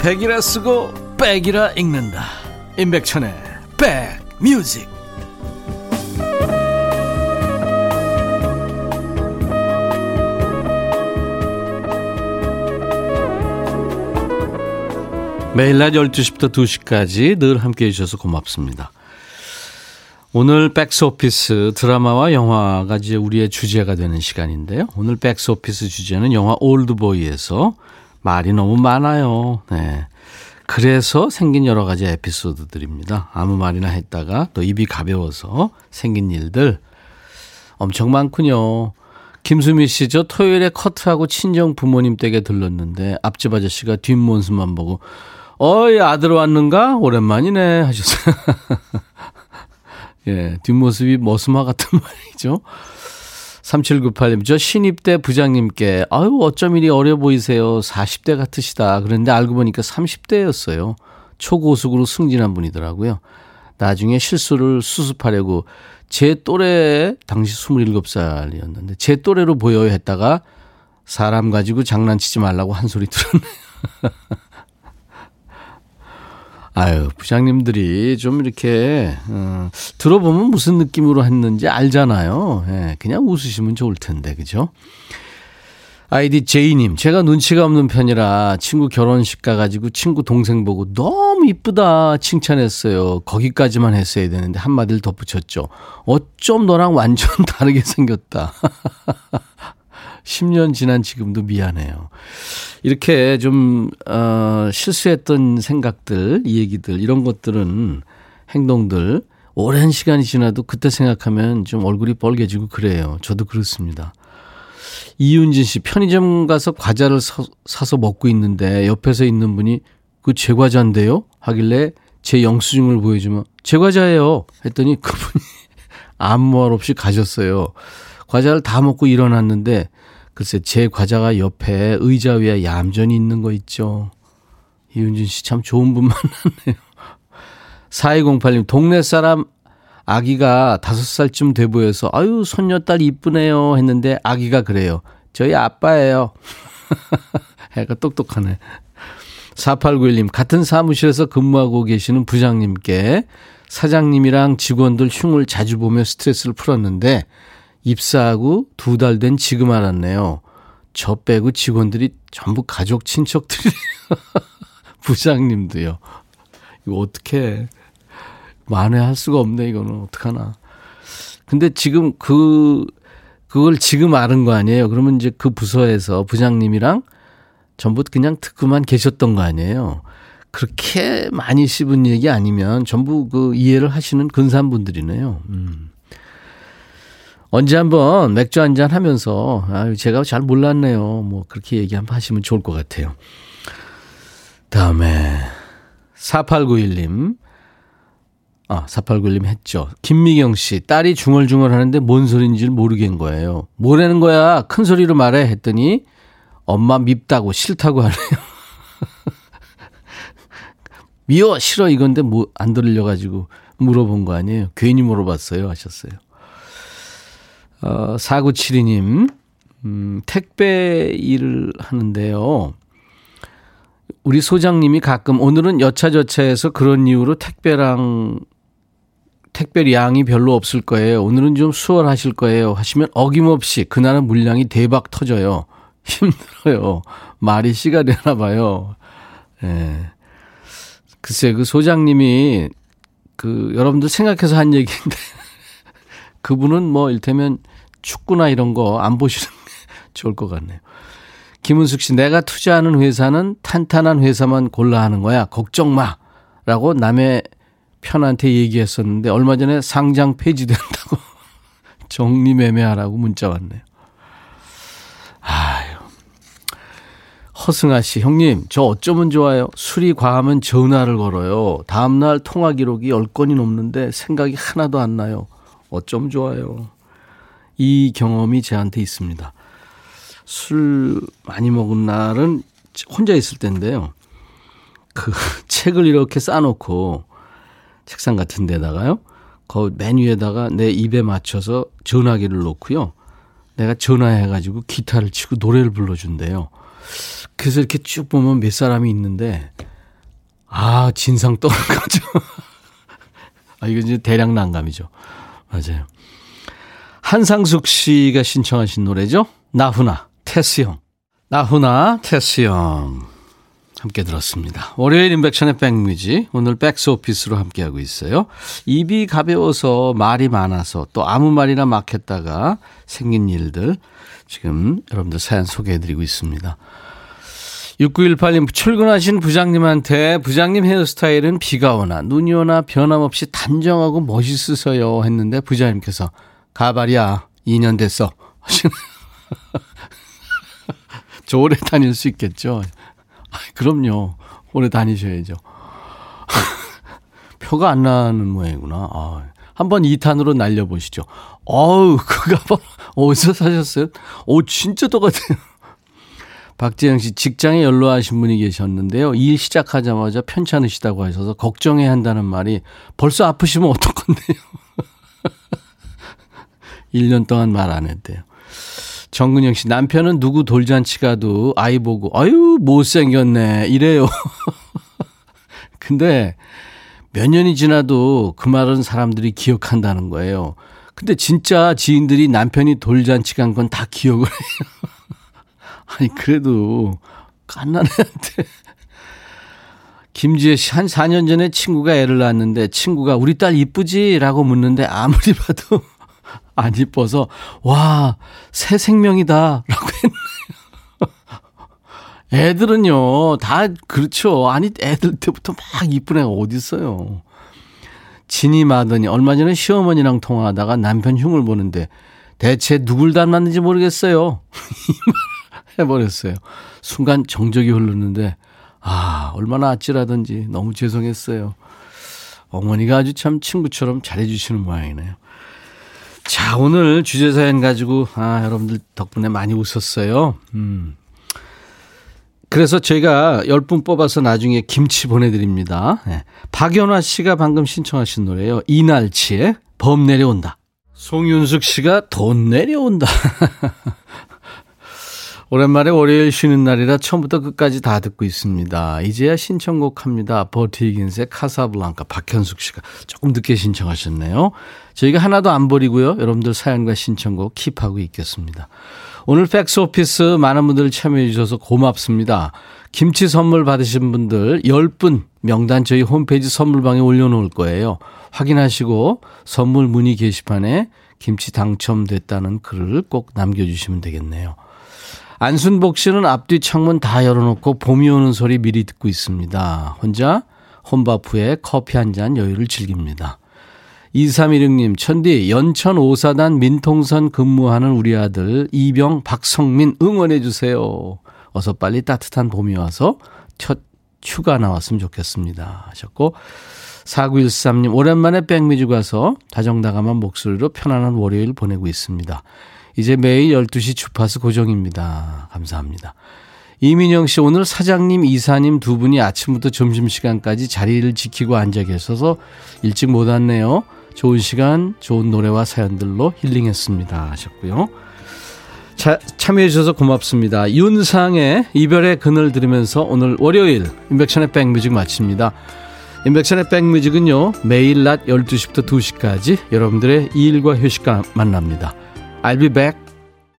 백이라 쓰고 백이라 읽는다. 임백천의 백뮤직. 매일 낮 12시부터 2시까지 늘 함께 해주셔서 고맙습니다. 오늘 박스오피스 드라마와 영화가 이제 우리의 주제가 되는 시간인데요. 오늘 박스오피스 주제는 영화 올드보이에서 말이 너무 많아요. 네. 그래서 생긴 여러 가지 에피소드들입니다. 아무 말이나 했다가 또 입이 가벼워서 생긴 일들 엄청 많군요. 김수미 씨, 저 토요일에 커트하고 친정 부모님 댁에 들렀는데 앞집 아저씨가 뒷모습만 보고 어이 아들 왔는가? 오랜만이네 하셨어요. 예, 뒷모습이 머스마 같은 말이죠. 3798님, 저 신입 대 부장님께, 아유, 어쩜 이리 어려 보이세요. 40대 같으시다. 그런데 알고 보니까 30대였어요. 초고속으로 승진한 분이더라고요. 나중에 실수를 수습하려고 제 또래, 당시 27살이었는데, 제 또래로 보여야 했다가 사람 가지고 장난치지 말라고 한 소리 들었네요. 아유, 부장님들이 좀 이렇게, 어, 들어보면 무슨 느낌으로 했는지 알잖아요. 예, 그냥 웃으시면 좋을 텐데, 그죠? 아이디 제이님, 제가 눈치가 없는 편이라 친구 결혼식 가가지고 친구 동생 보고 너무 이쁘다 칭찬했어요. 거기까지만 했어야 되는데 한마디를 덧붙였죠. 어쩜 너랑 완전 다르게 생겼다. 10년 지난 지금도 미안해요. 이렇게 좀, 어, 실수했던 생각들, 이 얘기들, 이런 것들은 행동들, 오랜 시간이 지나도 그때 생각하면 좀 얼굴이 뻘개지고 그래요. 저도 그렇습니다. 이윤진 씨, 편의점 가서 과자를 사, 사서 먹고 있는데 옆에서 있는 분이 그 제 과자인데요? 하길래 제 영수증을 보여주면 제 과자예요. 했더니 그분이 아무 말 없이 가셨어요. 과자를 다 먹고 일어났는데 글쎄 제 과자가 옆에 의자 위에 얌전히 있는 거 있죠. 이윤진 씨 참 좋은 분 만났네요. 4208님 동네 사람 아기가 다섯 살쯤 돼 보여서 아유 손녀딸 이쁘네요 했는데 아기가 그래요. 저희 아빠예요. 애가 똑똑하네. 4891님 같은 사무실에서 근무하고 계시는 부장님께 사장님이랑 직원들 흉을 자주 보며 스트레스를 풀었는데 입사하고 두 달 된 지금 알았네요. 저 빼고 직원들이 전부 가족 친척들이 부장님도요. 이거 어떻게 만회할 수가 없네 이거는 어떡하나. 근데 지금 그 그걸 지금 아는 거 아니에요. 그러면 이제 그 부서에서 부장님이랑 전부 그냥 듣고만 계셨던 거 아니에요. 그렇게 많이 씹은 얘기 아니면 전부 그 이해를 하시는 근사한 분들이네요. 음. 언제 한번 맥주 한잔 하면서, 아 제가 잘 몰랐네요. 뭐, 그렇게 얘기 한번 하시면 좋을 것 같아요. 다음에, 4891님. 아, 4891님 했죠. 김미경 씨, 딸이 중얼중얼 하는데 뭔 소리인지 모르겠는 거예요. 뭐라는 거야? 큰 소리로 말해. 했더니, 엄마 밉다고 싫다고 하네요. 미워, 싫어, 이건데 뭐, 안 들려가지고 물어본 거 아니에요. 괜히 물어봤어요. 하셨어요. 어, 4972님, 음, 택배 일을 하는데요. 우리 소장님이 가끔 오늘은 여차저차해서 그런 이유로 택배랑 택배량이 별로 없을 거예요. 오늘은 좀 수월하실 거예요. 하시면 어김없이 그날은 물량이 대박 터져요. 힘들어요. 말이 씨가 되나 봐요. 예. 네. 글쎄, 그 소장님이 그 여러분들 생각해서 한 얘기인데 그분은 뭐 일테면 축구나 이런 거 안 보시는 게 좋을 것 같네요. 김은숙 씨, 내가 투자하는 회사는 탄탄한 회사만 골라 하는 거야. 걱정 마. 라고 남의 편한테 얘기했었는데 얼마 전에 상장 폐지된다고 정리매매하라고 문자 왔네요. 아유. 허승아 씨, 형님, 저 어쩌면 좋아요? 술이 과하면 전화를 걸어요. 다음날 통화 기록이 10건이 넘는데 생각이 하나도 안 나요. 어쩜 좋아요. 이 경험이 제한테 있습니다. 술 많이 먹은 날은 혼자 있을 때인데요. 그 책을 이렇게 쌓아놓고 책상 같은 데다가요. 그맨 위에다가 내 입에 맞춰서 전화기를 놓고요. 내가 전화해가지고 기타를 치고 노래를 불러준대요. 그래서 이렇게 쭉 보면 몇 사람이 있는데, 아, 진상 떠는 거죠. 아, 이거 이제 대량 난감이죠. 맞아요. 한상숙 씨가 신청하신 노래죠. 나훈아, 테스 형. 나훈아, 테스 형. 함께 들었습니다. 월요일 인백션의 백뮤지 오늘 백스 오피스로 함께하고 있어요. 입이 가벼워서 말이 많아서 또 아무 말이나 막 했다가 생긴 일들 지금 여러분들 사연 소개해드리고 있습니다. 6918님 출근하신 부장님한테 부장님 헤어스타일은 비가 오나 눈이 오나 변함없이 단정하고 멋있으세요 했는데 부장님께서 가발이야 2년 됐어 저 오래 다닐 수 있겠죠 그럼요. 오래 다니셔야죠. 표가 안 나는 모양이구나. 아, 한번 2탄으로 날려보시죠. 어우, 그 가방 어디서 사셨어요? 오, 진짜 똑같아요. 박재영 씨, 직장에 연로하신 분이 계셨는데요. 일 시작하자마자 편찮으시다고 하셔서 걱정해야 한다는 말이 벌써 아프시면 어떡건데요. 1년 동안 말 안 했대요. 정근영 씨, 남편은 누구 돌잔치 가도 아이 보고, 아유, 못생겼네. 이래요. 근데 몇 년이 지나도 그 말은 사람들이 기억한다는 거예요. 근데 진짜 지인들이 남편이 돌잔치 간 건 다 기억을 해요. 아니, 그래도 깐난애한테. 김지혜 씨, 한 4년 전에 친구가 애를 낳았는데 친구가 우리 딸 이쁘지? 라고 묻는데 아무리 봐도 안 이뻐서 와 새 생명이다라고 했네요. 애들은요 다 그렇죠. 아니 애들 때부터 막 이쁜 애가 어디 있어요. 진이 마더니 얼마 전에 시어머니랑 통화하다가 남편 흉을 보는데 대체 누굴 닮았는지 모르겠어요. 해버렸어요. 순간 정적이 흐르는데 아 얼마나 아찔하던지 너무 죄송했어요. 어머니가 아주 참 친구처럼 잘해주시는 모양이네요. 자, 오늘 주제 사연 가지고, 아, 여러분들 덕분에 많이 웃었어요. 음. 그래서 저희가 10분 뽑아서 나중에 김치 보내드립니다. 네. 박연화 씨가 방금 신청하신 노래요. 이날치의 범 내려온다. 송윤숙 씨가 돈 내려온다. 오랜만에 월요일 쉬는 날이라 처음부터 끝까지 다 듣고 있습니다. 이제야 신청곡 합니다. 버티긴스의 카사블랑카 박현숙 씨가 조금 늦게 신청하셨네요. 저희가 하나도 안 버리고요. 여러분들 사연과 신청곡 킵하고 있겠습니다. 오늘 팩스 오피스 많은 분들 참여해 주셔서 고맙습니다. 김치 선물 받으신 분들 10분 명단 저희 홈페이지 선물방에 올려놓을 거예요. 확인하시고 선물 문의 게시판에 김치 당첨됐다는 글을 꼭 남겨주시면 되겠네요. 안순복 씨는 앞뒤 창문 다 열어놓고 봄이 오는 소리 미리 듣고 있습니다. 혼자 후에 커피 한 잔 여유를 즐깁니다. 2316님, 천디, 연천 오사단 민통선 근무하는 우리 아들 이병 박성민 응원해주세요. 어서 빨리 따뜻한 봄이 와서 첫 휴가 나왔으면 좋겠습니다. 하셨고, 4913님, 오랜만에 백미주 가서 다정다감한 목소리로 편안한 월요일 보내고 있습니다. 이제 매일 12시 주파수 고정입니다. 감사합니다. 이민영 씨, 오늘 사장님, 이사님 두 분이 아침부터 점심시간까지 자리를 지키고 앉아 계셔서 일찍 못 왔네요. 좋은 시간, 좋은 노래와 사연들로 힐링했습니다. 하셨고요. 자, 참여해주셔서 고맙습니다. 윤상의 이별의 그늘 들으면서 오늘 월요일 인백션의 백뮤직 마칩니다. 인백션의 백뮤직은요, 매일 낮 12시부터 2시까지 여러분들의 일과 휴식과 만납니다. I'll be back.